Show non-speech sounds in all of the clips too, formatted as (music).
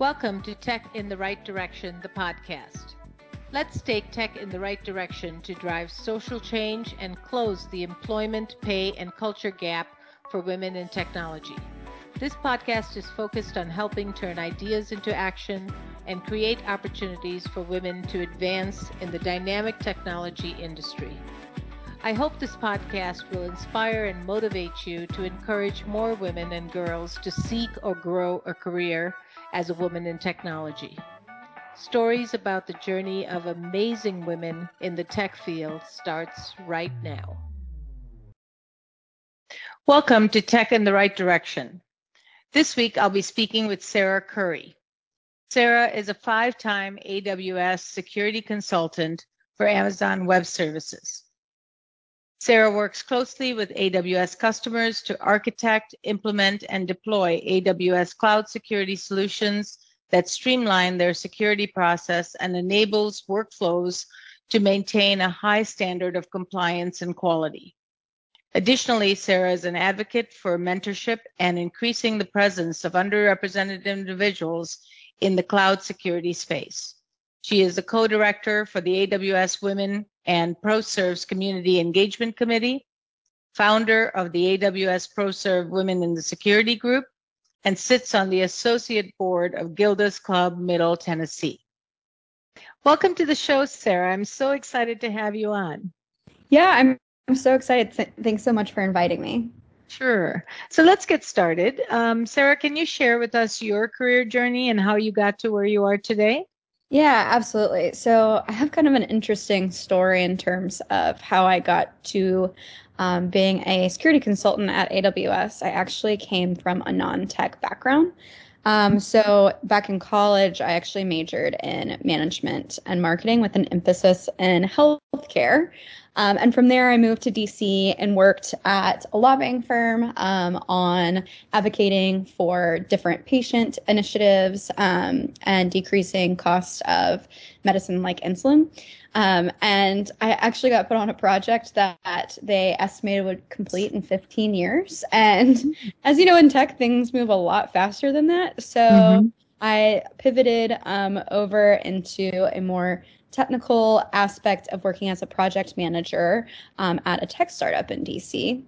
Welcome to Tech in the Right Direction, the podcast. Let's take tech in the right direction to drive social change and close the employment, pay, and culture gap for women in technology. This podcast is focused on helping turn ideas into action and create opportunities for women to advance in the dynamic technology industry. I hope this podcast will inspire and motivate you to encourage more women and girls to seek or grow a career as a woman in technology. Stories about the journey of amazing women in the tech field starts right now. Welcome to Tech in the Right Direction. This week I'll be speaking with Sarah Curry. Sarah is a five time AWS security consultant for Amazon Web Services. Sarah works closely with AWS customers to architect, implement, and deploy AWS cloud security solutions that streamline their security process and enables workflows to maintain a high standard of compliance and quality. Additionally, Sarah is an advocate for mentorship and increasing the presence of underrepresented individuals in the cloud security space. She is the co-director for the AWS Women in ProServe's Community Engagement Committee, founder of the AWS ProServe Women in the Security Group, and sits on the associate board of Gilda's Club Middle Tennessee. Welcome to the show, Sarah. I'm so excited to have you on. Yeah, I'm I'm so excited. Th- thanks so much for inviting me. Sure. So let's get started. Um, Sarah, can you share with us your career journey and how you got to where you are today? Yeah, absolutely. So I have kind of an interesting story in terms of how I got to um, being a security consultant at AWS. I actually came from a non tech background. Um, so back in college, I actually majored in management and marketing with an emphasis in healthcare. Um, and from there, I moved to DC and worked at a lobbying firm um, on advocating for different patient initiatives um, and decreasing cost of medicine like insulin. Um, and I actually got put on a project that they estimated would complete in 15 years. And as you know, in tech, things move a lot faster than that. So mm-hmm. I pivoted um, over into a more technical aspect of working as a project manager um, at a tech startup in DC.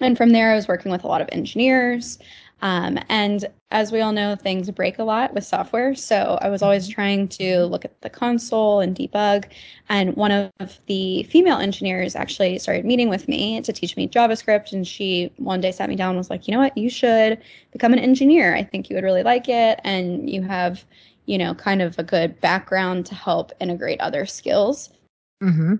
And from there, I was working with a lot of engineers. Um, and as we all know, things break a lot with software. So I was always mm-hmm. trying to look at the console and debug. And one of the female engineers actually started meeting with me to teach me JavaScript. And she one day sat me down and was like, you know what, you should become an engineer. I think you would really like it. And you have you know, kind of a good background to help integrate other skills. Mm-hmm.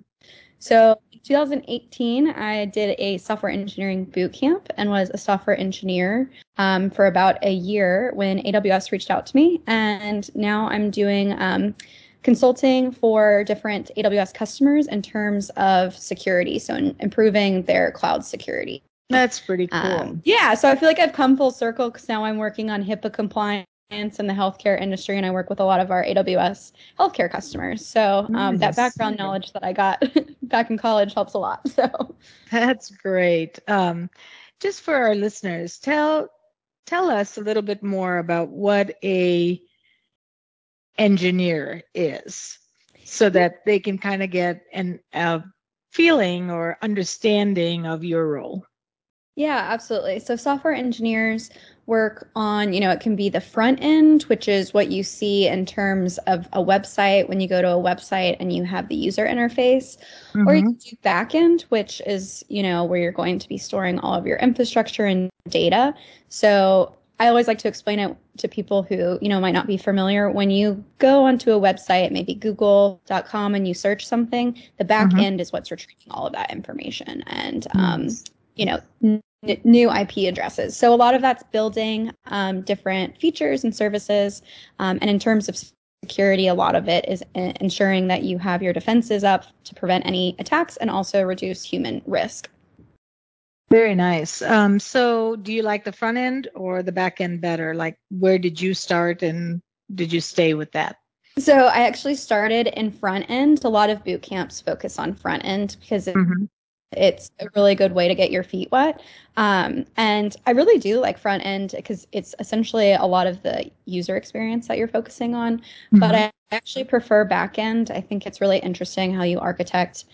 So, 2018, I did a software engineering boot camp and was a software engineer um, for about a year when AWS reached out to me. And now I'm doing um, consulting for different AWS customers in terms of security, so in improving their cloud security. That's pretty cool. Um, yeah, so I feel like I've come full circle because now I'm working on HIPAA compliance in the healthcare industry and I work with a lot of our AWS healthcare customers. So um, that background knowledge that I got (laughs) back in college helps a lot. So that's great. Um, just for our listeners, tell tell us a little bit more about what a engineer is, so that they can kind of get an a feeling or understanding of your role. Yeah, absolutely. So software engineers work on, you know, it can be the front end, which is what you see in terms of a website when you go to a website and you have the user interface, mm-hmm. or you mm-hmm. can do back end, which is, you know, where you're going to be storing all of your infrastructure and data. So I always like to explain it to people who, you know, might not be familiar. When you go onto a website, maybe google.com, and you search something, the back mm-hmm. end is what's retrieving all of that information. And, um, you know, n- new IP addresses. So a lot of that's building um, different features and services. Um, and in terms of security, a lot of it is uh, ensuring that you have your defenses up to prevent any attacks and also reduce human risk. Very nice. Um, so, do you like the front end or the back end better? Like, where did you start and did you stay with that? So, I actually started in front end. A lot of boot camps focus on front end because mm-hmm it's a really good way to get your feet wet. Um, and I really do like front end because it's essentially a lot of the user experience that you're focusing on. Mm-hmm. But I actually prefer back end. I think it's really interesting how you architect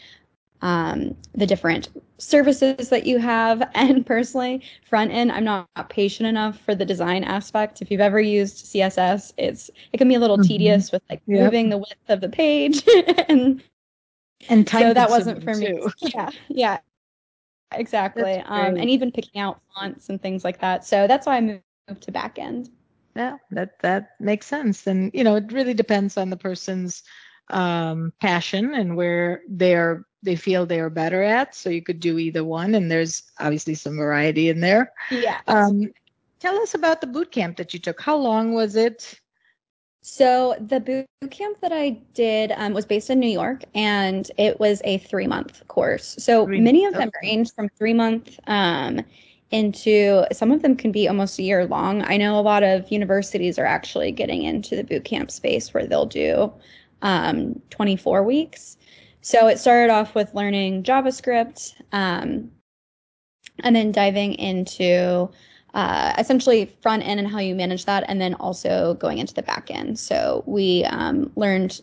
um, the different services that you have. (laughs) And personally, front end, I'm not patient enough for the design aspect. If you've ever used CSS, it's it can be a little mm-hmm. tedious with like yep. moving the width of the page (laughs) and and so that wasn't for me. Yeah, yeah, exactly. Um, and even picking out fonts and things like that. So that's why I moved to back end. Yeah, that that makes sense. And you know, it really depends on the person's um, passion and where they're they feel they are better at. So you could do either one, and there's obviously some variety in there. Yeah. Um, tell us about the boot camp that you took. How long was it? So the boot camp that I did um, was based in New York, and it was a three month course. So three many of them range from three month um, into some of them can be almost a year long. I know a lot of universities are actually getting into the boot camp space where they'll do um, 24 weeks. So it started off with learning JavaScript um, and then diving into uh, essentially front end and how you manage that, and then also going into the back end. So we um, learned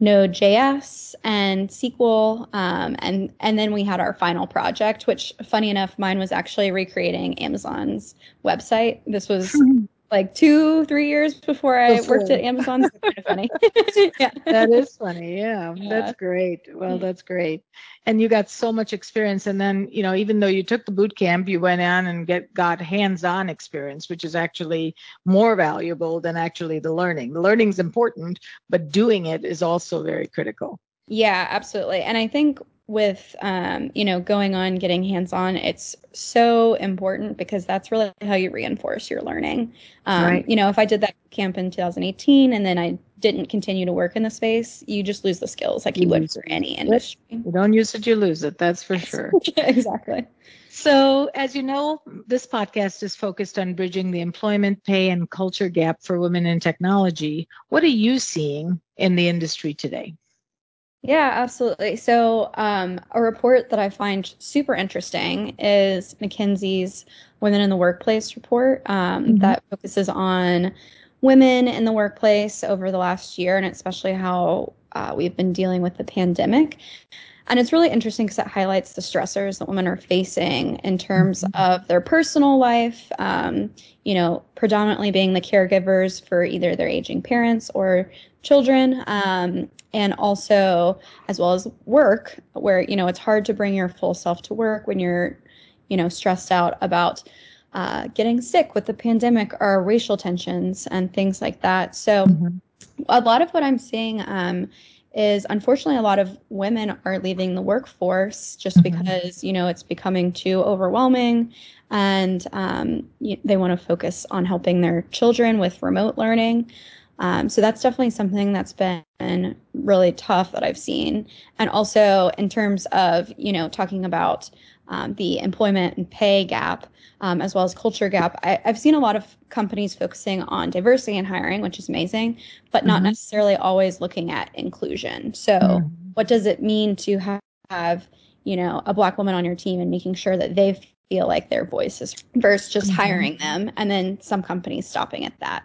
Node.js and SQL, um, and and then we had our final project, which funny enough, mine was actually recreating Amazon's website. This was (laughs) like two, three years before I before. worked at Amazon. So kind of funny. (laughs) yeah. That is funny. Yeah, yeah, that's great. Well, mm-hmm. that's great. And you got so much experience. And then, you know, even though you took the boot camp, you went on and get got hands-on experience, which is actually more valuable than actually the learning. The learning is important, but doing it is also very critical. Yeah, absolutely. And I think with um, you know going on getting hands on it's so important because that's really how you reinforce your learning. Um, right. you know if i did that camp in 2018 and then i didn't continue to work in the space you just lose the skills like you, you would for any industry. You don't use it you lose it that's for sure. (laughs) Exactly. So as you know this podcast is focused on bridging the employment pay and culture gap for women in technology. What are you seeing in the industry today yeah, absolutely. So, um, a report that I find super interesting is McKinsey's Women in the Workplace report um, mm-hmm. that focuses on women in the workplace over the last year, and especially how uh, we've been dealing with the pandemic. And it's really interesting because it highlights the stressors that women are facing in terms mm-hmm. of their personal life, um, you know, predominantly being the caregivers for either their aging parents or children, um, and also as well as work, where, you know, it's hard to bring your full self to work when you're, you know, stressed out about uh, getting sick with the pandemic or racial tensions and things like that. So, mm-hmm. a lot of what I'm seeing um, is unfortunately a lot of women are leaving the workforce just mm-hmm. because you know it's becoming too overwhelming and um, they want to focus on helping their children with remote learning um, so that's definitely something that's been really tough that i've seen and also in terms of you know talking about um, the employment and pay gap, um, as well as culture gap. I, have seen a lot of companies focusing on diversity and hiring, which is amazing, but not mm-hmm. necessarily always looking at inclusion. So, mm-hmm. what does it mean to have, have, you know, a black woman on your team and making sure that they feel like their voice is versus just mm-hmm. hiring them, and then some companies stopping at that.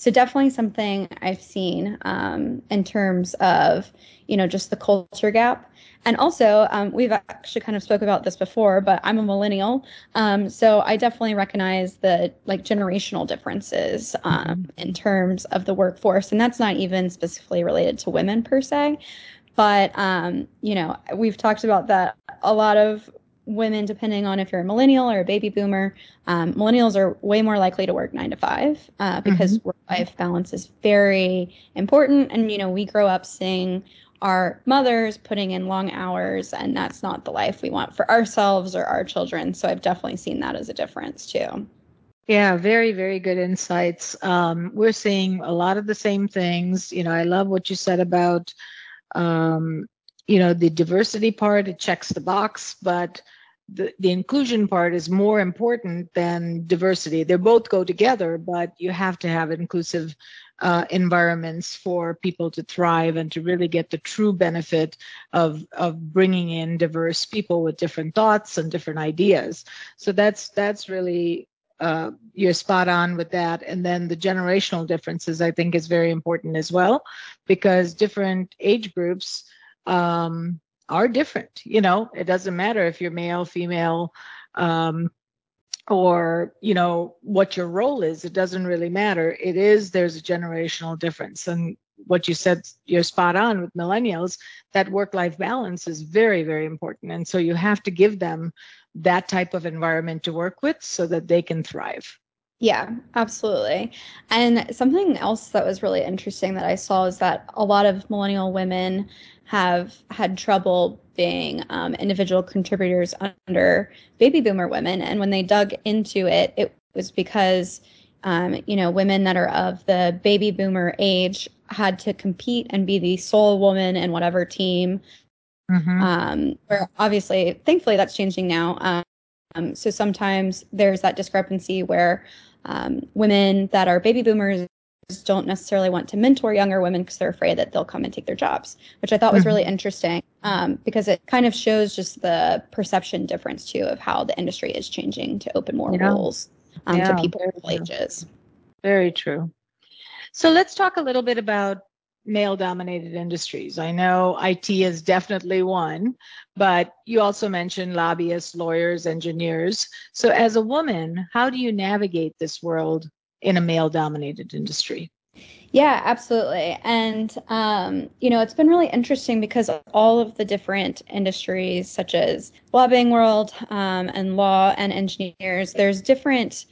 So definitely something I've seen um, in terms of you know just the culture gap and also, um, we've actually kind of spoke about this before, but I'm a millennial, um, so I definitely recognize the like generational differences um, mm-hmm. in terms of the workforce, and that's not even specifically related to women per se. But um, you know, we've talked about that a lot of women, depending on if you're a millennial or a baby boomer, um, millennials are way more likely to work nine to five uh, because mm-hmm. work-life balance is very important. And you know, we grow up seeing our mothers putting in long hours and that's not the life we want for ourselves or our children. So i've definitely seen that as a difference too. Yeah very very good insights. Um, we're seeing a lot of the same things. You know i love what you said about um, you know the diversity part. It checks the box but the, the inclusion part is more important than diversity. They both go together, but you have to have inclusive uh, environments for people to thrive and to really get the true benefit of of bringing in diverse people with different thoughts and different ideas. So that's that's really uh, you're spot on with that. And then the generational differences, I think, is very important as well, because different age groups um, are different. You know, it doesn't matter if you're male, female, um, or you know what your role is. It doesn't really matter. It is there's a generational difference, and what you said, you're spot on with millennials. That work-life balance is very, very important, and so you have to give them that type of environment to work with so that they can thrive. Yeah, absolutely. And something else that was really interesting that I saw is that a lot of millennial women have had trouble being um, individual contributors under baby boomer women. And when they dug into it, it was because, um, you know, women that are of the baby boomer age had to compete and be the sole woman in whatever team Mm-hmm. Um, where obviously, thankfully, that's changing now. Um, so sometimes there's that discrepancy where um, women that are baby boomers don't necessarily want to mentor younger women because they're afraid that they'll come and take their jobs, which I thought was mm-hmm. really interesting um, because it kind of shows just the perception difference too of how the industry is changing to open more yeah. roles um, yeah, to people of all ages. Very true. So let's talk a little bit about male dominated industries. I know IT is definitely one, but you also mentioned lobbyists, lawyers, engineers. So, as a woman, how do you navigate this world in a male dominated industry? Yeah, absolutely. And, um, you know, it's been really interesting because all of the different industries, such as lobbying world um, and law and engineers, there's different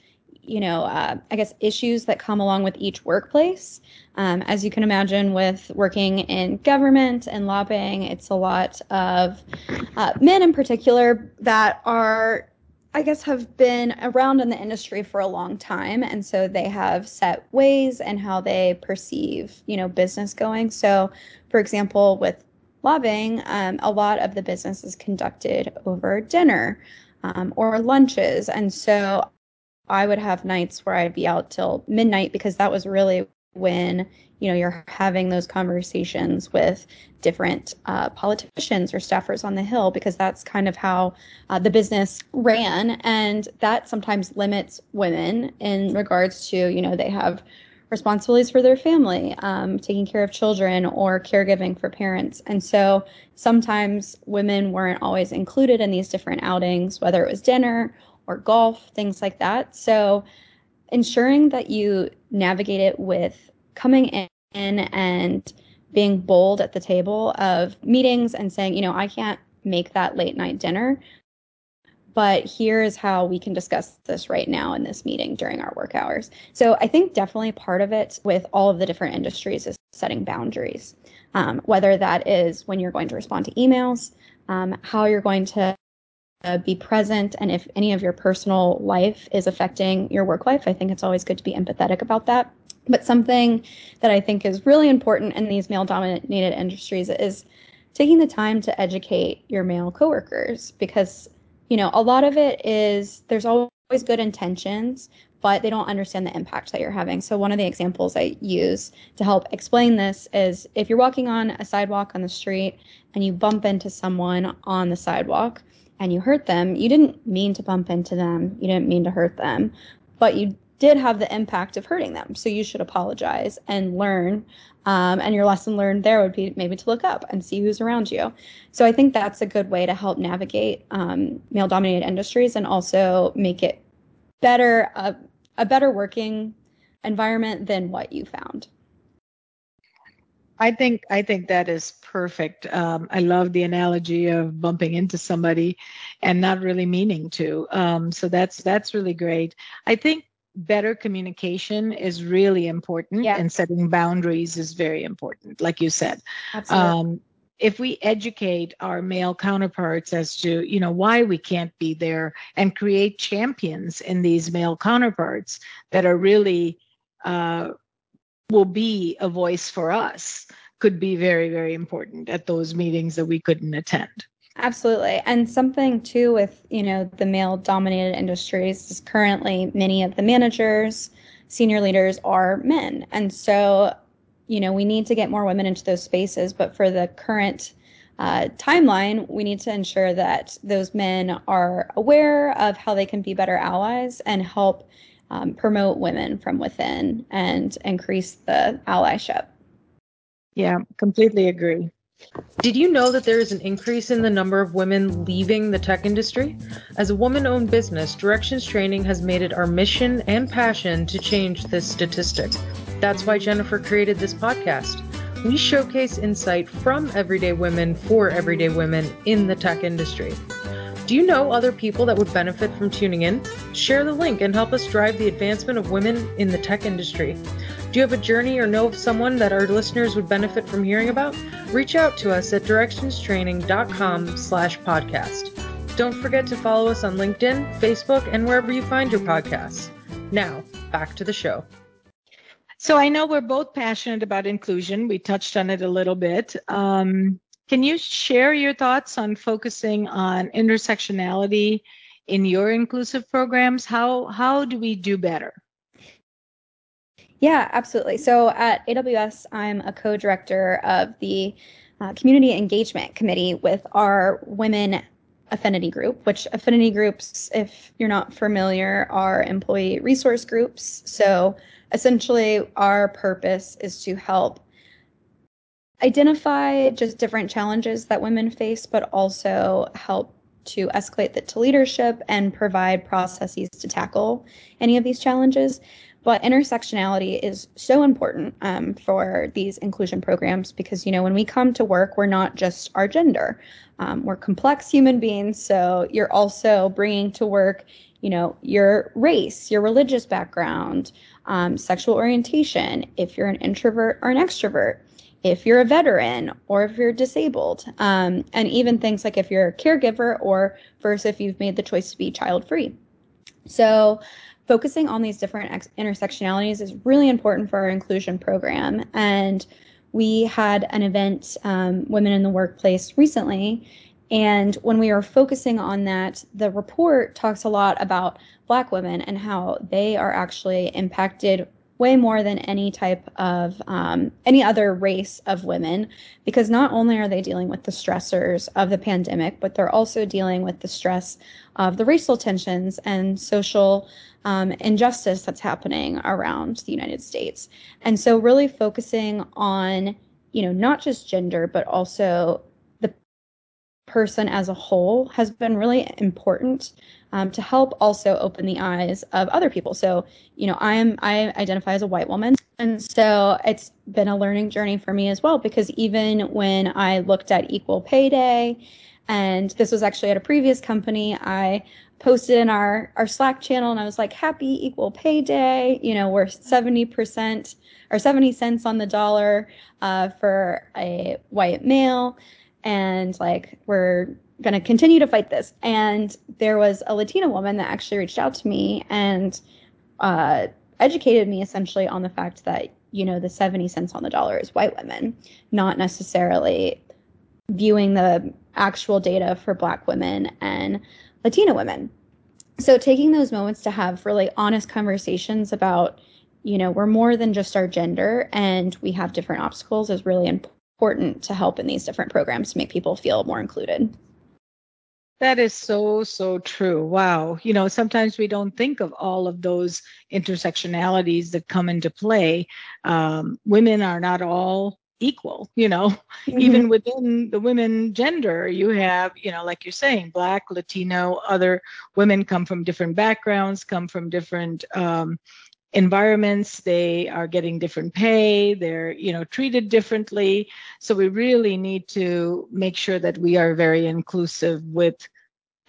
you know, uh, I guess issues that come along with each workplace. Um, as you can imagine, with working in government and lobbying, it's a lot of uh, men in particular that are, I guess, have been around in the industry for a long time, and so they have set ways and how they perceive, you know, business going. So, for example, with lobbying, um, a lot of the business is conducted over dinner. Um, or lunches. And so I would have nights where I'd be out till midnight because that was really when you know you're having those conversations with different uh, politicians or staffers on the hill because that's kind of how uh, the business ran. And that sometimes limits women in regards to you know they have responsibilities for their family um, taking care of children or caregiving for parents. And so sometimes women weren't always included in these different outings whether it was dinner or golf, things like that. So ensuring that you navigate it with coming in and being bold at the table of meetings and saying, you know, I can't make that late night dinner, but here is how we can discuss this right now in this meeting during our work hours. So I think definitely part of it with all of the different industries is setting boundaries, um, whether that is when you're going to respond to emails, um, how you're going to uh, be present and if any of your personal life is affecting your work life i think it's always good to be empathetic about that but something that i think is really important in these male dominated industries is taking the time to educate your male coworkers because you know a lot of it is there's always good intentions but they don't understand the impact that you're having. So, one of the examples I use to help explain this is if you're walking on a sidewalk on the street and you bump into someone on the sidewalk, and you hurt them, you didn't mean to bump into them, you didn't mean to hurt them, but you did have the impact of hurting them. So you should apologize and learn. Um, and your lesson learned there would be maybe to look up and see who's around you. So I think that's a good way to help navigate um, male dominated industries and also make it better, uh, a better working environment than what you found. I think I think that is perfect. Um, I love the analogy of bumping into somebody and not really meaning to. Um, so that's that's really great. I think better communication is really important, yeah. and setting boundaries is very important, like you said. Absolutely. Um, if we educate our male counterparts as to you know why we can't be there and create champions in these male counterparts that are really uh, will be a voice for us could be very, very important at those meetings that we couldn't attend. Absolutely. And something too with, you know, the male dominated industries is currently many of the managers, senior leaders are men. And so, you know, we need to get more women into those spaces. But for the current uh, timeline, we need to ensure that those men are aware of how they can be better allies and help um, promote women from within and increase the allyship. Yeah, completely agree. Did you know that there is an increase in the number of women leaving the tech industry? As a woman owned business, Directions Training has made it our mission and passion to change this statistic. That's why Jennifer created this podcast. We showcase insight from everyday women for everyday women in the tech industry. Do you know other people that would benefit from tuning in? Share the link and help us drive the advancement of women in the tech industry. Do you have a journey or know of someone that our listeners would benefit from hearing about? Reach out to us at directionstraining.com slash podcast. Don't forget to follow us on LinkedIn, Facebook, and wherever you find your podcasts. Now, back to the show. So I know we're both passionate about inclusion. We touched on it a little bit. Um, can you share your thoughts on focusing on intersectionality in your inclusive programs? How how do we do better? Yeah, absolutely. So at AWS, I'm a co-director of the uh, Community Engagement Committee with our Women Affinity Group, which affinity groups, if you're not familiar, are employee resource groups. So essentially, our purpose is to help identify just different challenges that women face, but also help to escalate that to leadership and provide processes to tackle any of these challenges. But intersectionality is so important um, for these inclusion programs because, you know, when we come to work, we're not just our gender. Um, we're complex human beings. So you're also bringing to work, you know, your race, your religious background, um, sexual orientation, if you're an introvert or an extrovert if you're a veteran or if you're disabled, um, and even things like if you're a caregiver or first if you've made the choice to be child free. So, focusing on these different ex- intersectionalities is really important for our inclusion program. And we had an event, um, Women in the Workplace, recently. And when we were focusing on that, the report talks a lot about Black women and how they are actually impacted way more than any type of um, any other race of women because not only are they dealing with the stressors of the pandemic but they're also dealing with the stress of the racial tensions and social um, injustice that's happening around the united states. And so really focusing on you know not just gender but also the person as a whole has been really important um, to help also open the eyes of other people. So, you know, I'm I identify as a white woman, and so it's been a learning journey for me as well because even when I looked at Equal Pay Day, and this was actually at a previous company, I posted in our our Slack channel and I was like, "Happy Equal Pay Day!" You know, we're seventy percent or seventy cents on the dollar uh, for a white male, and like we're going to continue to fight this. And there was a Latina woman that actually reached out to me and uh, educated me essentially on the fact that, you know, the 70 cents on the dollar is white women, not necessarily viewing the actual data for Black women and Latina women. So taking those moments to have really honest conversations about, you know, we're more than just our gender and we have different obstacles is really important to help in these different programs to make people feel more included. That is so, so true. Wow. You know, sometimes we don't think of all of those intersectionalities that come into play. Um, women are not all equal, you know, (laughs) mm-hmm. even within the women gender, you have, you know, like you're saying, Black, Latino, other women come from different backgrounds, come from different um, environments they are getting different pay they're you know treated differently. So we really need to make sure that we are very inclusive with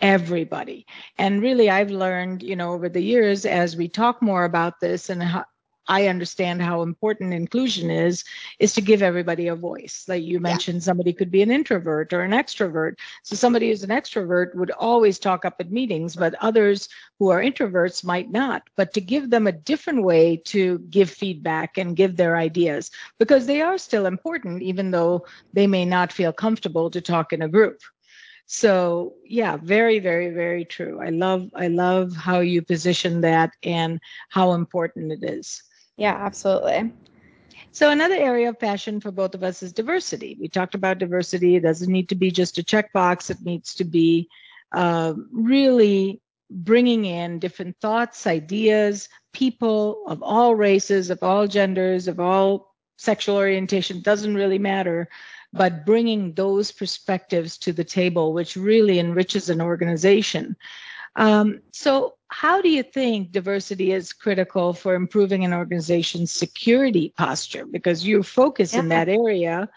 everybody. And really i've learned you know over the years as we talk more about this and how, I understand how important inclusion is, is to give everybody a voice. Like you mentioned, yeah. somebody could be an introvert or an extrovert. So somebody who's an extrovert would always talk up at meetings, but others who are introverts might not. But to give them a different way to give feedback and give their ideas, because they are still important, even though they may not feel comfortable to talk in a group. So yeah, very, very, very true. I love, I love how you position that and how important it is. Yeah, absolutely. So another area of passion for both of us is diversity. We talked about diversity. It doesn't need to be just a checkbox. It needs to be uh, really bringing in different thoughts, ideas, people of all races, of all genders, of all sexual orientation. Doesn't really matter but bringing those perspectives to the table, which really enriches an organization. Um, so, how do you think diversity is critical for improving an organization's security posture? Because you focus yeah. in that area.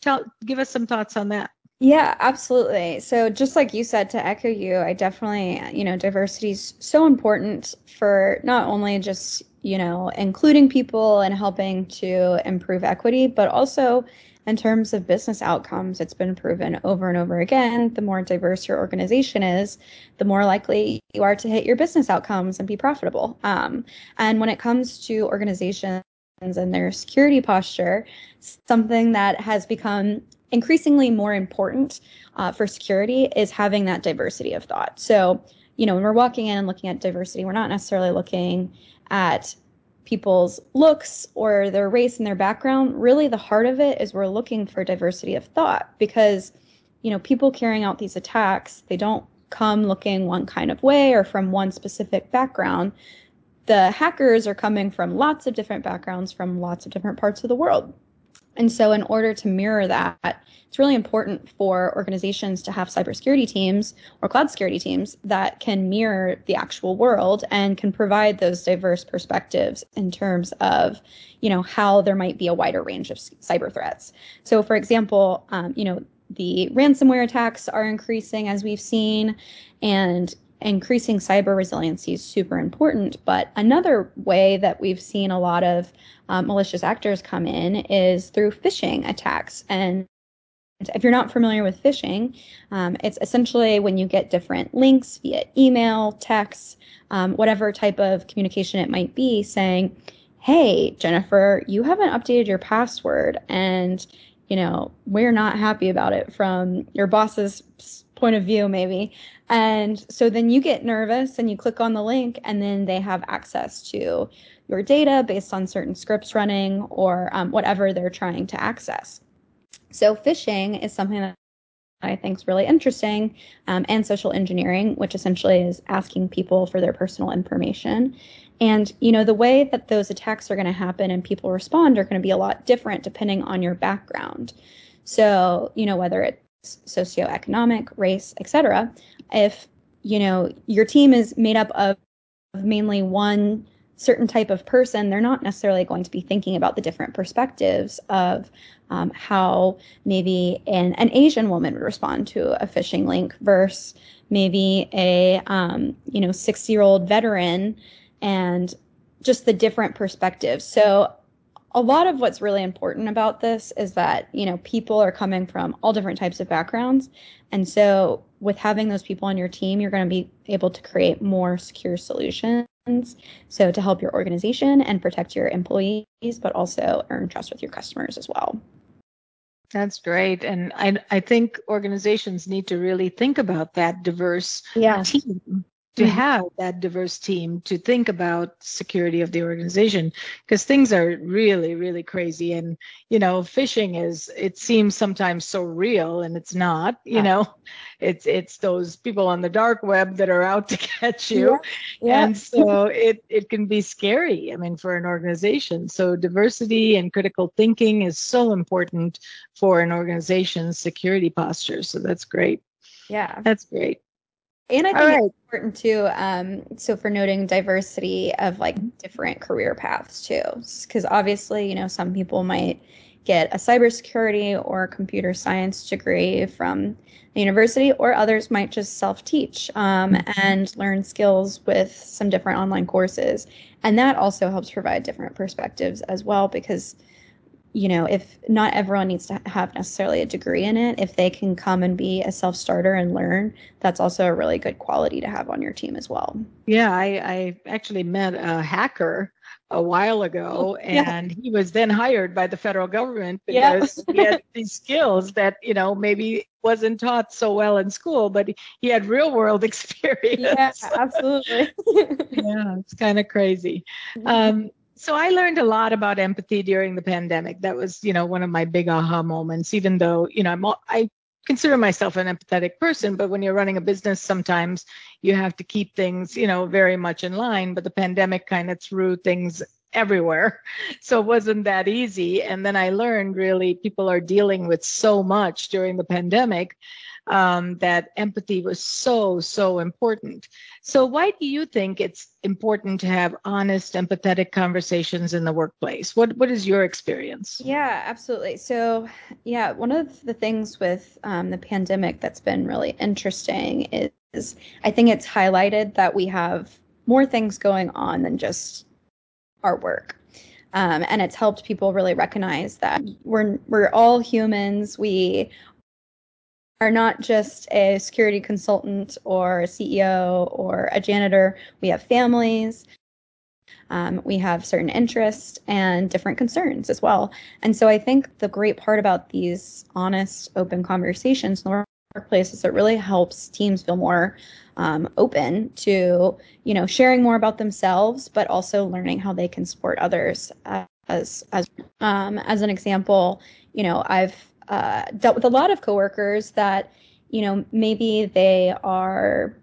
Tell, give us some thoughts on that. Yeah, absolutely. So just like you said, to echo you, I definitely, you know, diversity is so important for not only just, you know, including people and helping to improve equity, but also in terms of business outcomes, it's been proven over and over again the more diverse your organization is, the more likely you are to hit your business outcomes and be profitable. Um, and when it comes to organizations and their security posture, something that has become increasingly more important uh, for security is having that diversity of thought. So, you know, when we're walking in and looking at diversity, we're not necessarily looking at people's looks or their race and their background, really the heart of it is we're looking for diversity of thought because, you know, people carrying out these attacks, they don't come looking one kind of way or from one specific background. The hackers are coming from lots of different backgrounds from lots of different parts of the world. And so, in order to mirror that, it's really important for organizations to have cybersecurity teams or cloud security teams that can mirror the actual world and can provide those diverse perspectives in terms of, you know, how there might be a wider range of cyber threats. So, for example, um, you know, the ransomware attacks are increasing as we've seen, and increasing cyber resiliency is super important. But another way that we've seen a lot of um, malicious actors come in is through phishing attacks. And if you're not familiar with phishing, um, it's essentially when you get different links via email, text, um, whatever type of communication it might be, saying, "Hey, Jennifer, you haven't updated your password, and you know we're not happy about it from your boss's point of view, maybe." And so then you get nervous and you click on the link, and then they have access to your data based on certain scripts running or um, whatever they're trying to access. So, phishing is something that I think is really interesting, um, and social engineering, which essentially is asking people for their personal information. And you know the way that those attacks are going to happen and people respond are going to be a lot different depending on your background. So you know whether it's socioeconomic, race, etc. If you know your team is made up of mainly one certain type of person, they're not necessarily going to be thinking about the different perspectives of um, how maybe an, an Asian woman would respond to a phishing link versus maybe a um, you know six year old veteran and just the different perspectives. So a lot of what's really important about this is that you know people are coming from all different types of backgrounds. And so with having those people on your team you're going to be able to create more secure solutions. So to help your organization and protect your employees but also earn trust with your customers as well. That's great. And i i think organizations need to really think about that diverse yeah. team to mm-hmm. have that diverse team to think about security of the organization because things are really really crazy. And you know phishing is it seems sometimes so real and it's not you know? It's it's those people on the dark web that are out (laughs) to catch you. Yeah. Yeah. and so it it can be scary i mean for an organization. So diversity and critical thinking is so important for an organization's security posture. So that's great. Yeah. That's great and I think right. it's important too. Um, so for noting diversity of like different career paths too, because obviously, you know, some people might get a cybersecurity or computer science degree from the university, or others might just self-teach um, mm-hmm. and learn skills with some different online courses, and that also helps provide different perspectives as well because you know, if not everyone needs to have necessarily a degree in it, if they can come and be a self starter and learn, that's also a really good quality to have on your team as well. Yeah, I, I actually met a hacker a while ago and he was then hired by the federal government because he had these skills that you know maybe wasn't taught so well in school but he had real world (laughs) experience. Yeah absolutely. (laughs) Yeah it's kind of crazy. Um, so i learned a lot about empathy during the pandemic that was you know one of my big aha moments even though you know i'm i consider myself an empathetic person, but when you're running a business, sometimes you have to keep things, you know, very much in line. But the pandemic kind of threw things everywhere. (laughs) So it wasn't that easy. And then I learned really people are dealing with so much during the pandemic um, that empathy was so, so important. So, why do you think it's important to have honest, empathetic conversations in the workplace? What What is your experience? Yeah, absolutely. So, yeah, one of the things with um, the pandemic that's been really interesting is, I think it's highlighted that we have more things going on than just our work. Um, and it's helped people really recognize that we're we're all humans. We are not just a security consultant or a CEO or a janitor. We have families. Um, we have certain interests and different concerns as well. And so I think the great part about these honest, open conversations in the workplace is it really helps teams feel more um, open to, you know, sharing more about themselves, but also learning how they can support others. As as um, as an example, you know, I've uh, dealt with a lot of coworkers that, you know, maybe they are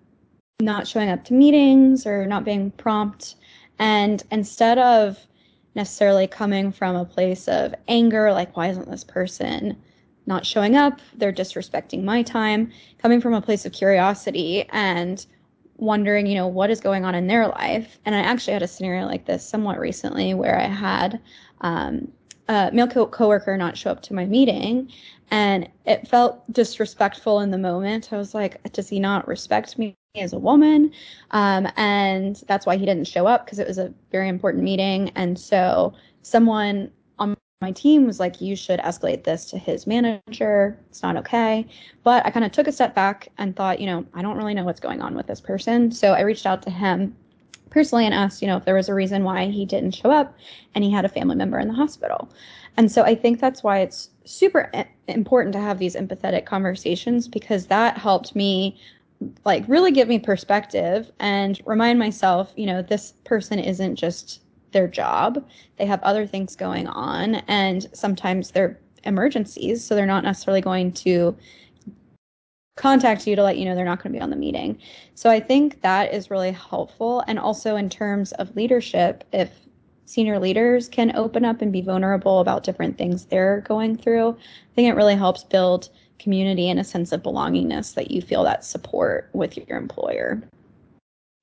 not showing up to meetings or not being prompt. And instead of necessarily coming from a place of anger, like, why isn't this person not showing up? They're disrespecting my time, coming from a place of curiosity and wondering, you know, what is going on in their life. And I actually had a scenario like this somewhat recently where I had um, uh, male co- coworker not show up to my meeting and it felt disrespectful in the moment. I was like does he not respect me as a woman? Um, and that's why he didn't show up because it was a very important meeting. And so someone on my team was like you should escalate this to his manager. It's not okay. But i kind of took a step back and thought you know i don't really know what's going on with this person. So i reached out to him personally and asked, you know, if there was a reason why he didn't show up and he had a family member in the hospital. And so I think that's why it's super important to have these empathetic conversations because that helped me like really give me perspective and remind myself, you know, this person isn't just their job. They have other things going on and sometimes they're emergencies, so they're not necessarily going to contact you to let you know they're not going to be on the meeting. So I think that is really helpful. And also in terms of leadership, if senior leaders can open up and be vulnerable about different things they're going through, I think it really helps build community and a sense of belongingness that you feel that support with your employer.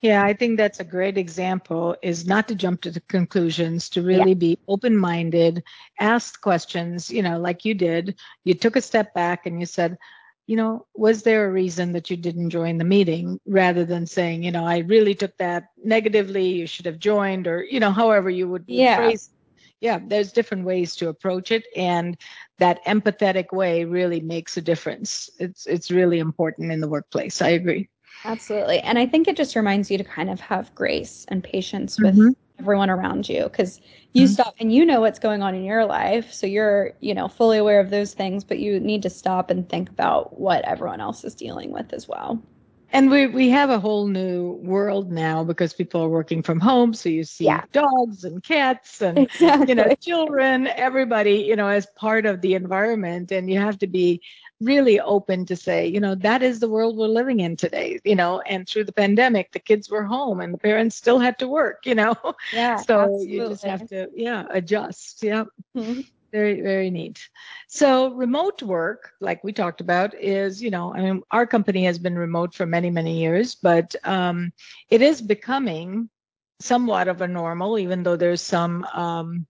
Yeah, I think that's a great example is not to jump to the conclusions, to really yeah. be open-minded, ask questions, you know, like you did. You took a step back and you said, you know, was there a reason that you didn't join the meeting rather than saying, you know, I really took that negatively, you should have joined, or, you know, however you would yeah. phrase yeah there's different ways to approach it and that empathetic way really makes a difference. It's it's really important in the workplace. I agree. Absolutely. And i think it just reminds you to kind of have grace and patience with mm-hmm everyone around you because you mm-hmm. stop and you know what's going on in your life so you're you know fully aware of those things but you need to stop and think about what everyone else is dealing with as well and we we have a whole new world now because people are working from home so you see yeah. dogs and cats and exactly. you know children everybody you know as part of the environment and you have to be really open to say, you know, that is the world we're living in today, you know, and through the pandemic, the kids were home and the parents still had to work, you know. Yeah. (laughs) so absolutely. you just have to, yeah, adjust. Yeah. Mm-hmm. Very, very neat. So remote work, like we talked about, is, you know, I mean, our company has been remote for many, many years, but um, it is becoming somewhat of a normal, even though there's some um,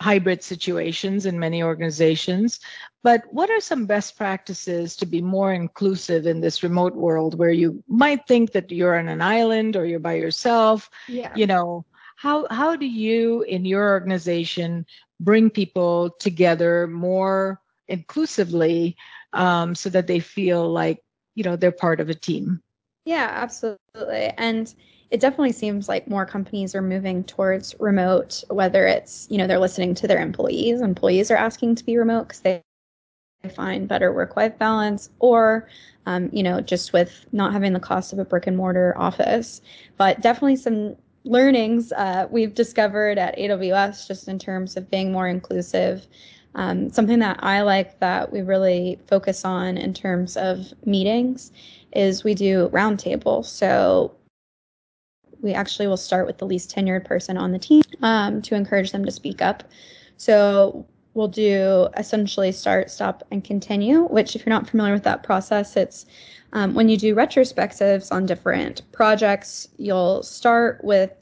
hybrid situations in many organizations. But what are some best practices to be more inclusive in this remote world where you might think that you're on an island or you're by yourself? Yeah. You know, how how do you in your organization bring people together more inclusively um, so that they feel like you know they're part of a team. Yeah absolutely. And it definitely seems like more companies are moving towards remote whether it's you know they're listening to their employees employees are asking to be remote because they find better work life balance or um, you know just with not having the cost of a brick and mortar office. But definitely some learnings uh, we've discovered at aws just in terms of being more inclusive um, something that i like that we really focus on in terms of meetings is we do roundtable so we actually will start with the least tenured person on the team um, to encourage them to speak up. So we'll do essentially start, stop, and continue, which, if you're not familiar with that process, it's um, when you do retrospectives on different projects, you'll start with,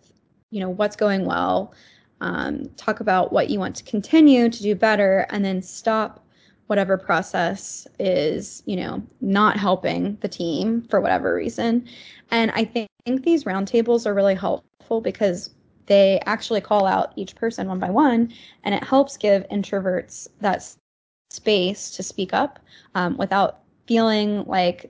you know, what's going well, um, talk about what you want to continue to do better, and then stop whatever process is, you know, not helping the team for whatever reason. And I think, think these roundtables are really helpful because they actually call out each person one by one, and it helps give introverts that space to speak up um, without feeling like,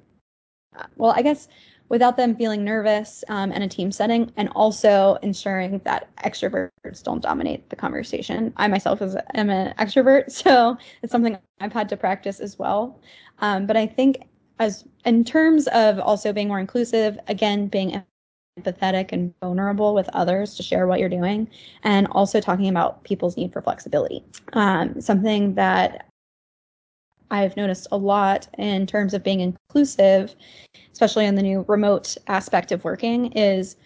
uh, well, I guess without them feeling nervous um, in a team setting, and also ensuring that extroverts don't dominate the conversation. I myself is, am an extrovert, (laughs) so it's something I've had to practice as well. Um, but I think as in terms of also being more inclusive, again, being empathetic and vulnerable with others to share what you're doing, and also talking about people's need for flexibility. Um, something that I've noticed a lot in terms of being inclusive, especially in the new remote aspect of working, is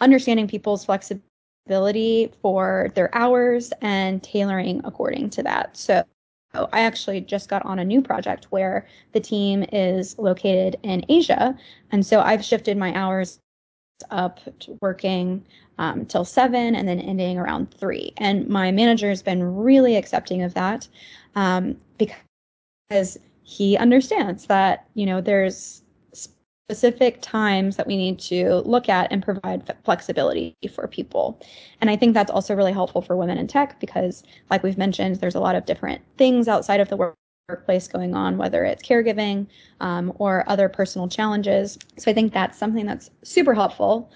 understanding people's flexibility for their hours and tailoring according to that. So I actually just got on a new project where the team is located in Asia. And so I've shifted my hours up working um, till seven and then ending around three. And my manager has been really accepting of that um, because he understands that, you know, there's specific times that we need to look at and provide flexibility for people. And I think that's also really helpful for women in tech because, like we've mentioned, there's a lot of different things outside of the work workplace going on, whether it's caregiving um, or other personal challenges. So I think that's something that's super helpful.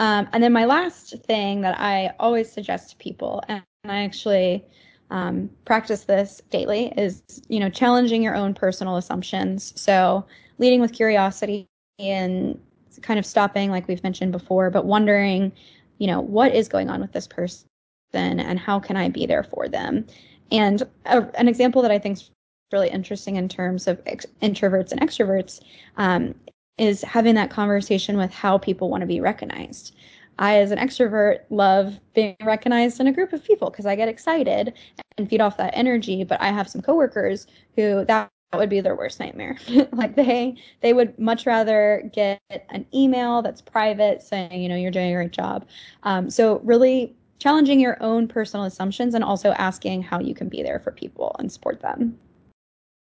Um, and then my last thing that I always suggest to people, and I actually um, practice this daily, is you know challenging your own personal assumptions. So leading with curiosity and kind of stopping, like we've mentioned before, but wondering, you know, what is going on with this person and how can I be there for them. And a, an example that I think is really interesting in terms of ex- introverts and extroverts um, is having that conversation with how people want to be recognized. I, as an extrovert, love being recognized in a group of people because I get excited and feed off that energy. But I have some coworkers who that would be their worst nightmare. (laughs) like they they would much rather get an email that's private saying, you know, you're doing a great job. Um, so really challenging your own personal assumptions and also asking how you can be there for people and support them.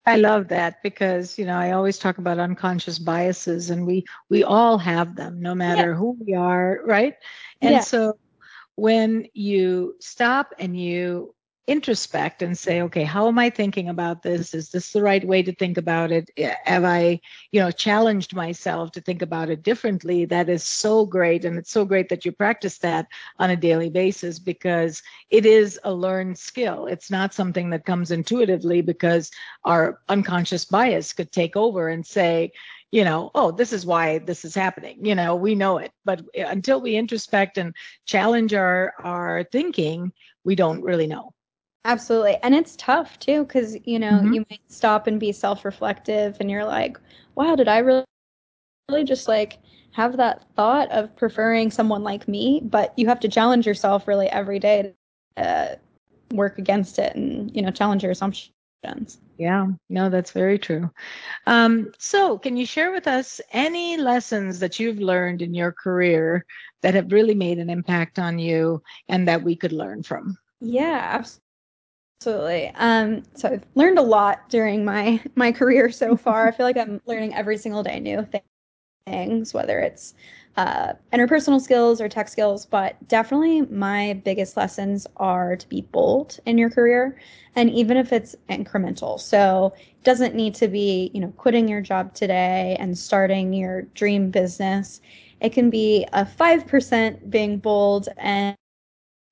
I love that because you know I always talk about unconscious biases and we we all have them no matter yeah. who we are, right? And yeah. so when you stop and you introspect and say okay how am i thinking about this? Is this the right way to think about it? Eh, have i you know challenged myself to think about it differently? That is so great and it's so great that you practice that on a daily basis because it is a learned skill. It's not something that comes intuitively because our unconscious bias could take over and say you know, oh, this is why this is happening. You know, we know it, but eh, until we introspect and challenge our our thinking, we don't really know. Absolutely. And it's tough too, because, you know, mm-hmm. you might stop and be self reflective and you're like, wow, did I really, really just like have that thought of preferring someone like me? But you have to challenge yourself really every day to uh, work against it and, you know, challenge your assumptions. Yeah, no, that's very true. Um, so, can you share with us any lessons that you've learned in your career that have really made an impact on you and that we could learn from? Yeah, absolutely. Um, so I've learned a lot during my my career so (laughs) far. I feel like I'm learning every single day new things, whether it's uh, interpersonal skills or tech skills, but definitely my biggest lessons are to be bold in your career. And even if it's incremental, so it doesn't need to be, you know, quitting your job today and starting your dream business. It can be a 5% being bold and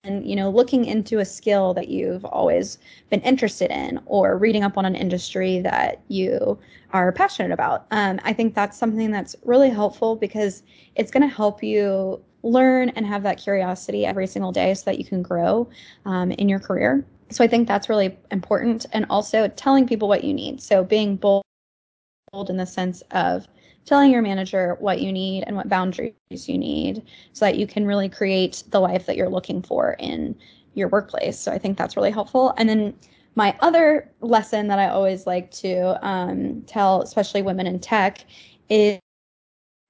and you know looking into a skill that you've always been interested in or reading up on an industry that you are passionate about. Um, i think that's something that's really helpful because it's going to help you learn and have that curiosity every single day so that you can grow um, in your career. So i think that's really important and also telling people what you need. So being bold in the sense of telling your manager what you need and what boundaries you need so that you can really create the life that you're looking for in your workplace. So I think that's really helpful. And then my other lesson that I always like to um, tell, especially women in tech, is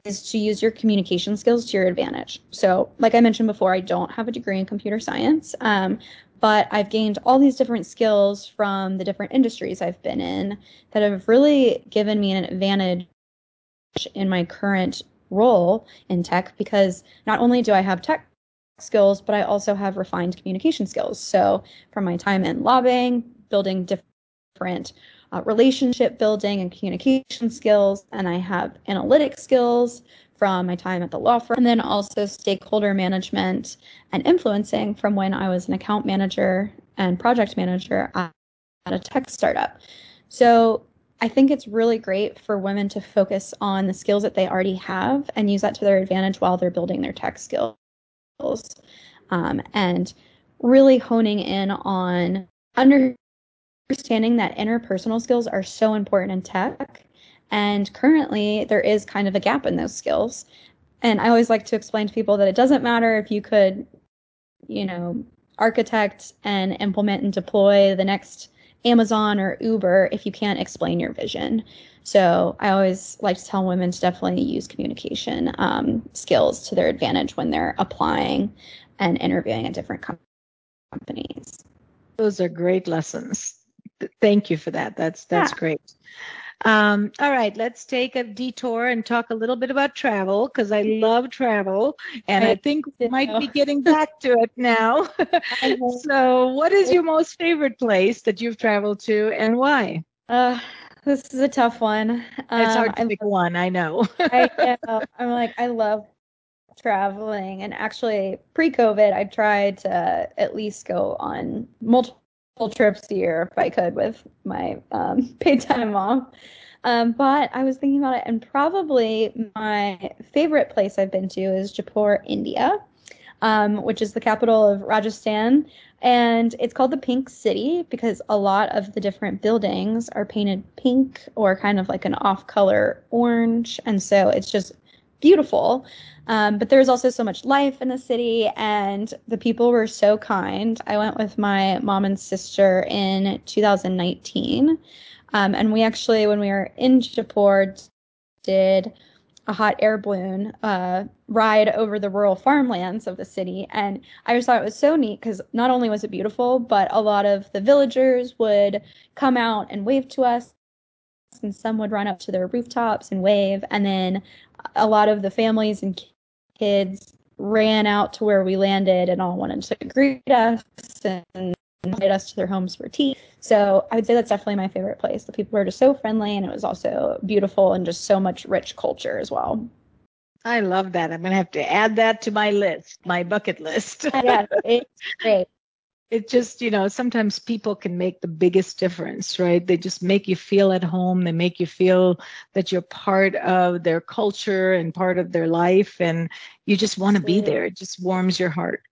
is to use your communication skills to your advantage. So, like I mentioned before, I don't have a degree in computer science, um, but I've gained all these different skills from the different industries I've been in that have really given me an advantage in my current role in tech because not only do I have tech skills, but I also have refined communication skills. So from my time in lobbying, building different uh, relationship building and communication skills, and I have analytic skills from my time at the law firm, and then also stakeholder management and influencing from when I was an account manager and project manager at a tech startup. So I think it's really great for women to focus on the skills that they already have and use that to their advantage while they're building their tech skills. Um, and really honing in on understanding that interpersonal skills are so important in tech. And currently, there is kind of a gap in those skills. And I always like to explain to people that it doesn't matter if you could, you know, architect and implement and deploy the next Amazon or Uber if you can't explain your vision. So I always like to tell women to definitely use communication um, skills to their advantage when they're applying and interviewing at different com- companies. Those are great lessons. Thank you for that. That's that's yeah. great. Um, all right, let's take a detour and talk a little bit about travel because I love travel and I, I think we might be getting back to it now. (laughs) so, what is your most favorite place that you've traveled to and why? Uh, this is a tough one. Um, it's hard um, to I pick love, one, I know. I (laughs) know. I'm like, I love traveling. And actually, pre COVID, I tried to at least go on multiple trips a year if I could with my um, (laughs) paid time off. Um, but I was thinking about it, and probably my favorite place I've been to is Jaipur, India, um, which is the capital of Rajasthan. And it's called the Pink City because a lot of the different buildings are painted pink or kind of like an off color orange. And so it's just beautiful. Um, but there's also so much life in the city, and the people were so kind. I went with my mom and sister in 2019. Um, and we actually, when we were in Jaipur, did a hot air balloon uh, ride over the rural farmlands of the city. And I just thought it was so neat because not only was it beautiful, but a lot of the villagers would come out and wave to us. And some would run up to their rooftops and wave. And then a lot of the families and kids ran out to where we landed and all wanted to greet us and invite us to their homes for tea. So I would say that's definitely my favorite place. The people were just so friendly and it was also beautiful and just so much rich culture as well. I love that. I'm going to have to add that to my list, my bucket list. yeah, it's great it just you know sometimes people can make the biggest difference right? They just make you feel at home. They make you feel that you're part of their culture and part of their life and you just want to be there. It just warms your heart.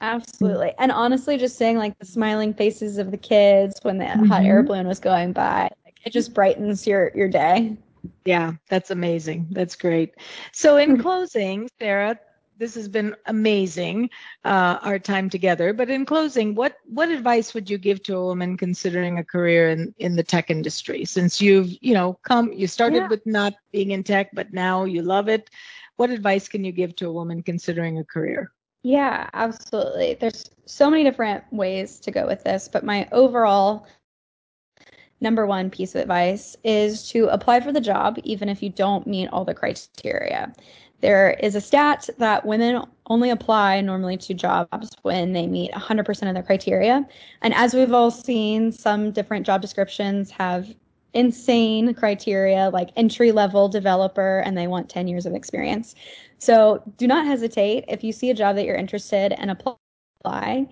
Absolutely. And honestly just seeing like the smiling faces of the kids when the mm-hmm. hot air balloon was going by like, it just brightens your your day. Yeah that's amazing. That's great. So in (laughs) closing sarah this has been amazing uh, our time together. But in closing what what advice would you give to a woman considering a career in in the tech industry? Since you've you know come you started yeah. with not being in tech but now you love it. What advice can you give to a woman considering a career? Yeah absolutely. There's so many different ways to go with this but my overall number one piece of advice is to apply for the job even if you don't meet all the criteria. There is a stat that women only apply normally to jobs when they meet 100% of their criteria. And as we've all seen, some different job descriptions have insane criteria like entry level developer and they want 10 years of experience. So do not hesitate if you see a job that you're interested in apply.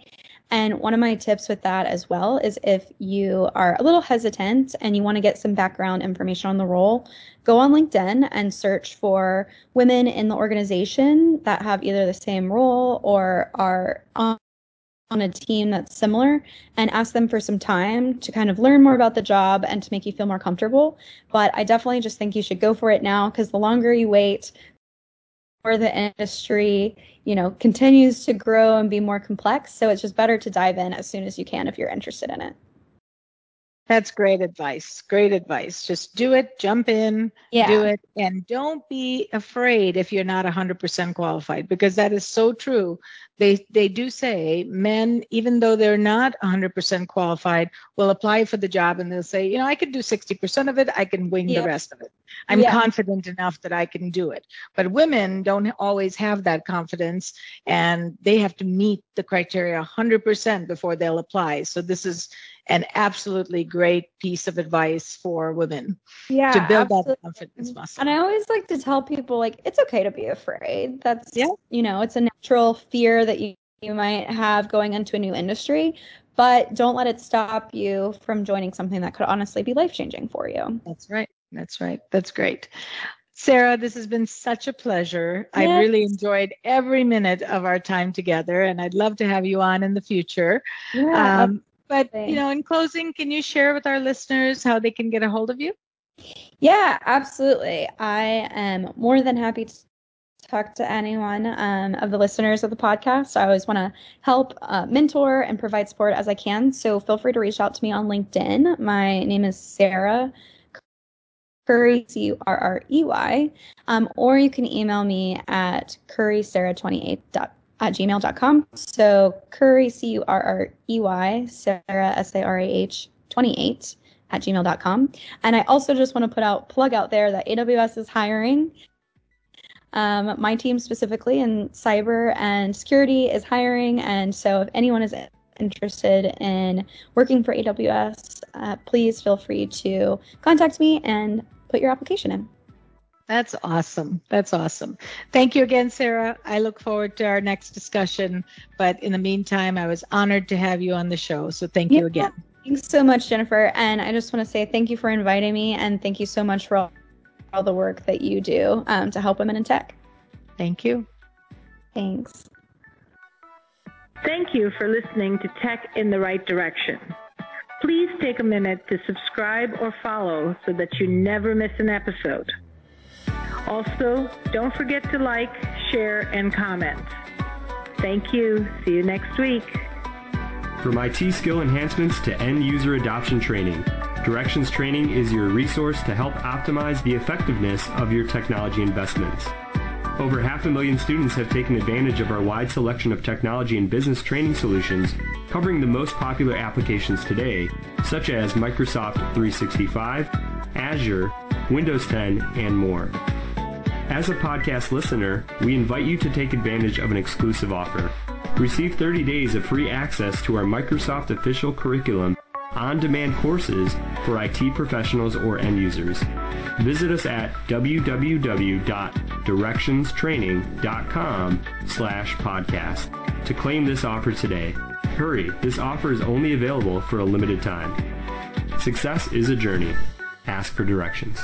And one of my tips with that as well is if you are a little hesitant and you want to get some background information on the role, go on LinkedIn and search for women in the organization that have either the same role or are on on a team that's similar and ask them for some time to kind of learn more about the job and to make you feel more comfortable. But I definitely just think you should go for it now because the longer you wait, or the industry, you know, continues to grow and be more complex. So it's just better to dive in as soon as you can if you're interested in it. That's great advice. Great advice. Just do it, jump in, yeah. do it, and don't be afraid if you're not 100% qualified because that is so true. They they do say men even though they're not 100% qualified will apply for the job and they'll say, you know, I can do 60% of it, I can wing yep. the rest of it. I'm yeah. confident enough that I can do it. But women don't always have that confidence and they have to meet the criteria 100% before they'll apply. So this is an absolutely great piece of advice for women yeah, to build absolutely. that confidence muscle. And I always like to tell people like it's okay to be afraid. That's yeah. you know, it's a natural fear that you, you might have going into a new industry, but don't let it stop you from joining something that could honestly be life changing for you. That's right. That's right. That's great. Sarah, this has been such a pleasure. Yes. I really enjoyed every minute of our time together, and I'd love to have you on in the future. Yeah, um, but you know, in closing, can you share with our listeners how they can get a hold of you? Yeah, absolutely. I am more than happy to talk to anyone um, of the listeners of the podcast. I always want to help uh, mentor and provide support as I can. So feel free to reach out to me on LinkedIn. My name is Sarah Currey, C U R R E Y, um, or you can email me at curreysarah28 at gmail.com. So Currey, C U R R E Y, Sarah, S A R A H 28 at gmail.com. And I also just want to put out, plug out there that AWS is hiring. Um, my team specifically in cyber and security is hiring. And so if anyone is interested in working for AWS, uh, please feel free to contact me and put your application in. That's awesome. That's awesome. Thank you again, Sarah. I look forward to our next discussion. But in the meantime, I was honored to have you on the show. So thank yeah. you again. Thanks so much, Jennifer. And I just want to say thank you for inviting me and thank you so much for all, all the work that you do um, to help women in tech. Thank you. Thanks. Thank you for listening to Tech in the Right Direction. Please take a minute to subscribe or follow so that you never miss an episode. Also, don't forget to like, share, and comment. Thank you. See you next week. From IT skill enhancements to end user adoption training, Directions Training is your resource to help optimize the effectiveness of your technology investments. Over half a million students have taken advantage of our wide selection of technology and business training solutions covering the most popular applications today, such as Microsoft 365, Azure, Windows 10, and more. As a podcast listener, we invite you to take advantage of an exclusive offer. Receive 30 days of free access to our Microsoft official curriculum on-demand courses for IT professionals or end users. Visit us at www.directionstraining.com slash podcast to claim this offer today. Hurry, this offer is only available for a limited time. Success is a journey. Ask for directions.